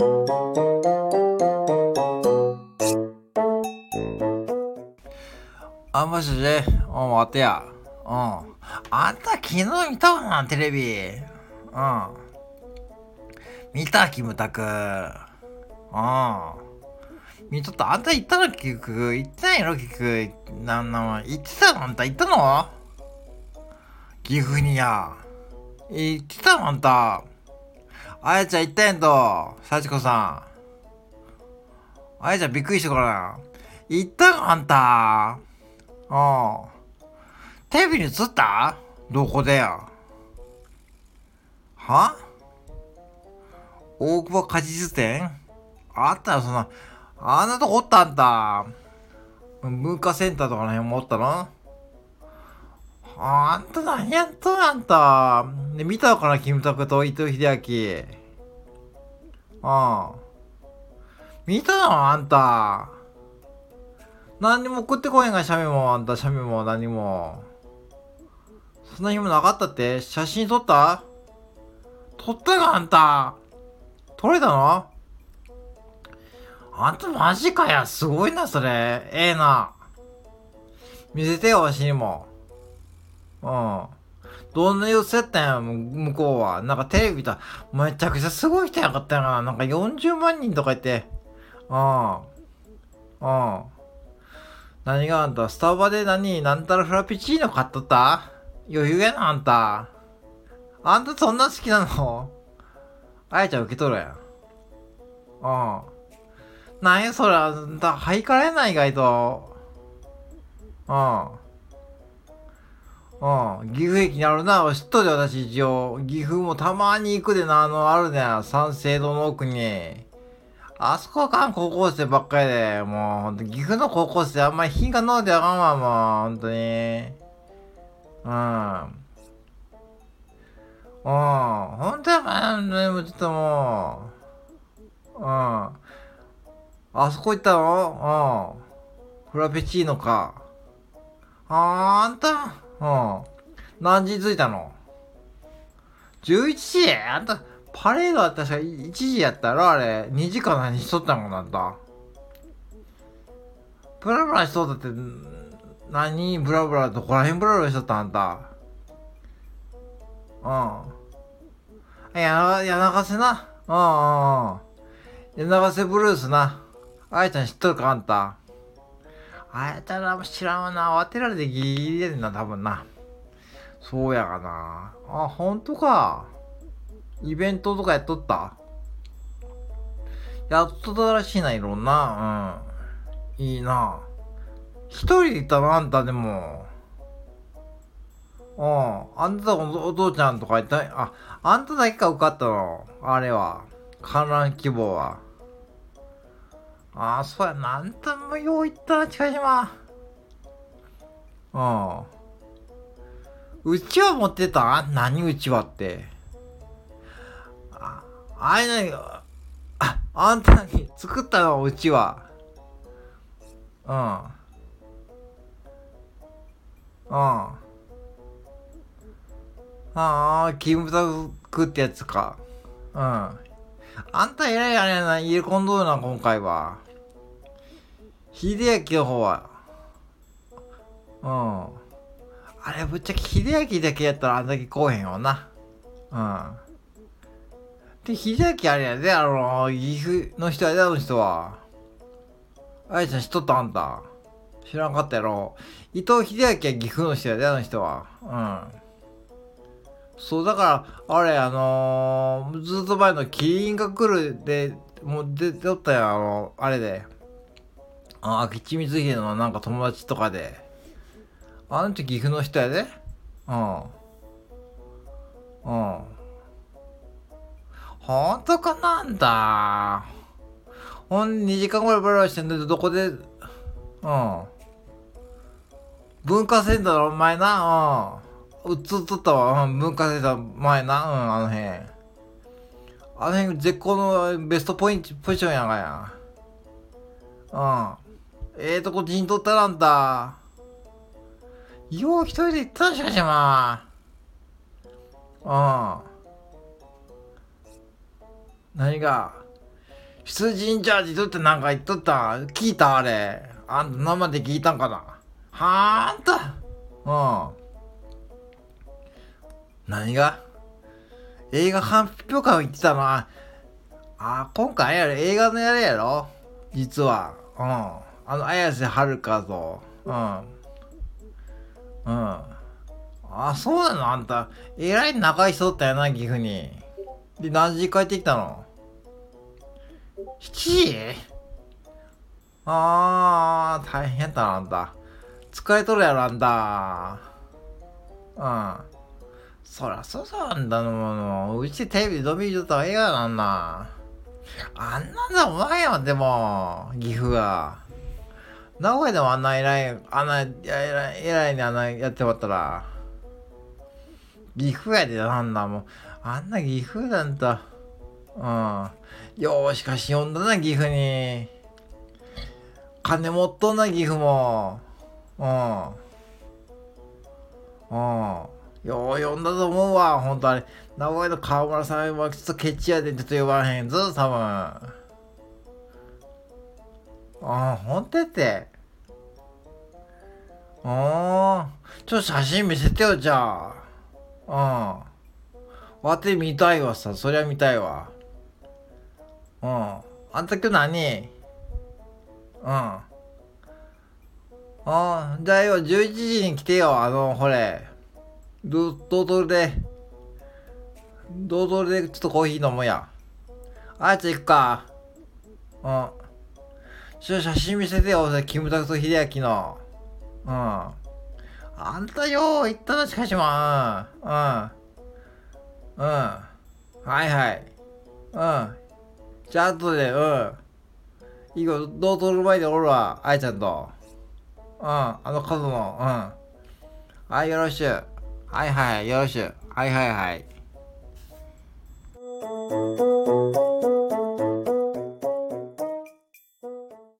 あ、もしもし、うん、待てや。うん。あんた昨日見たわな、テレビ。うん。見た、キムタク。うん。見とった。あんた行ったの結局？行ってないの？結局。なんな行ってたの？あんた行ったの？岐阜にや。行ってたの？あんた。あやちゃん行ったやんと。幸子さん。あやちゃんびっくりしたから。行ったのあんた。うん。テレビに映った？どこでや？は？大久保果実店？あったよ、そんな。あんなとこおったあんだ。文化センターとかの辺もおったの？あんた何やっとんあんた。ね、見たのかな、キムタクと伊藤秀明。うん。見たのあんた。何にも送ってこへんが、シャミも、あんた、シャミも何も。そんな暇なかったって？写真撮った？撮ったかあんた。撮れたの？あんたマジかや。すごいな、それ。ええな。見せてよ、わしにも。うん。どんな様子やったんや、向こうは。なんかテレビだ。めちゃくちゃすごい人やかったやな。なんか40万人とか言って。うん。うん。何があんた、スタバで何、なんたらフラペチーノ買っとった？余裕やな、あんた。あんたそんな好きなの？あやちゃん受け取るやん。うん。なんやそれ、あんた、ハイカラやない、意外と。うん。うん。岐阜駅にあるな。知っとるよ、私一応。岐阜もたまに行くでな、あの、あるね。三省堂の奥に。あそこあかん高校生ばっかりで、もう、ほんと、岐阜の高校生あんまり品が飲んであかんわ、もう、ほんとに。うん。うん。ほんとやばい、でもちょっともう。うん。あそこ行ったの？うん。フラペチーノか。あー、あんたうん。何時着いたの ?11 時？あんた、パレードは確か1時やったらあれ、2時間何しとったの？かなったブラブラしとったって、何？ブラブラどこら辺ブラブラしとったあんた。うん。や、や流せな。うんうんうん。や流せブルースな。あやちゃん知っとるか？あんた。あやちゃんら知らんわな。慌てられてギリギリでんな、多分な。そうやがな。あ、ほんとか。イベントとかやっとった？やっとったらしいな、いろんな。うん。いいな。一人で行ったの？あんたでも。うん。あんたお父ちゃんとか言った、あ、あんただけか受かったの？あれは。観覧希望は。ああ、そうやな。あんたもよう行ったな、近島。うん。うちわ持ってた？何うちわって。ああれなに、あ、あんたに作ったの、うちは。うん。うん。ああ、キムタクってやつか。うん。あんた偉いあれやな、入れ込んどるな、今回は。秀明の方は。うん。あれ、ぶっちゃけ秀明だけやったらあんだけ来おへんよな。うん。で、秀明あれやで、あの、岐阜の人やで、あの人は。あやちゃん知っとったあんた。知らんかったやろ。伊藤秀明は岐阜の人やで、あの人は。うん。そう、だから、あれ、あのー、ずっと前のキリンが来るで、もう出ておったやん、あの、あれで。あ、明智光秀のなんか友達とかで。あの人岐阜の人やで。うん。うん。ほんとかなんだ。ほん、2時間ぐらいバラバラしてんだけど、どこで、うん。文化センターの前な、うん。映っとったわ、うん。文化センター前な、うん、あの辺。あの辺、絶好のベストポイント、ポジションやがや。うん。ええー、とこ陣取ったなんだ。よう一人で行ったんしかしまあ。うん。何が羊インチャージとってなんか言っとった？聞いたあれ。あんた生で聞いたんかな？はあ、んた。うん。何が？映画発表会行ってたのは、あ、今回あれやろ、映画のやれやろ？実は。うん。あの、綾瀬はるかと。うん。うん。あ、そうなの？あんた。えらい仲いい人だったよな、岐阜に。で、何時帰ってきたの ?7 時？あー、大変だな、あんた。疲れとるやろ、あんた。うん。そらそうなんだのもの。うちテレビで飲みにとったら映画なんな。あんなんだお前やでも、岐阜が。名古屋でもあんな偉い、あんな偉い、偉いにあんなやってもらったら。岐阜やでなんだもう。あんな岐阜なんだ。うん。よーしかし呼んだな、岐阜に。金持っとんな、岐阜も。うん。うん。よう呼んだと思うわ、ほんとあれ。名古屋の河村さんはちょっとケチやでちょっと呼ばへんぞ、多分。ああ、ほんとやって。ああ、ちょっと写真見せてよ、じゃあ。うん。わて見たいわさ、そりゃ見たいわ。うん。あんた今日何？うん。ああ、じゃあよ、11時に来てよ、あの、ほれ。ど、どうぞで。どうぞで、ちょっとコーヒー飲もうや。あいつ行くか。うん。ちょ、写真見せてよ、キムタクと秀明の。うん。あんたよ、行ったな、しかしま。うん。うん。はいはい。うん。じゃあ、後で、うん。いいよ、どうぞる前でおるわ、あいちゃんと。うん、あの角の、うん。はい、よろしゅう。はいはい、よろしゅう。はいはいはい。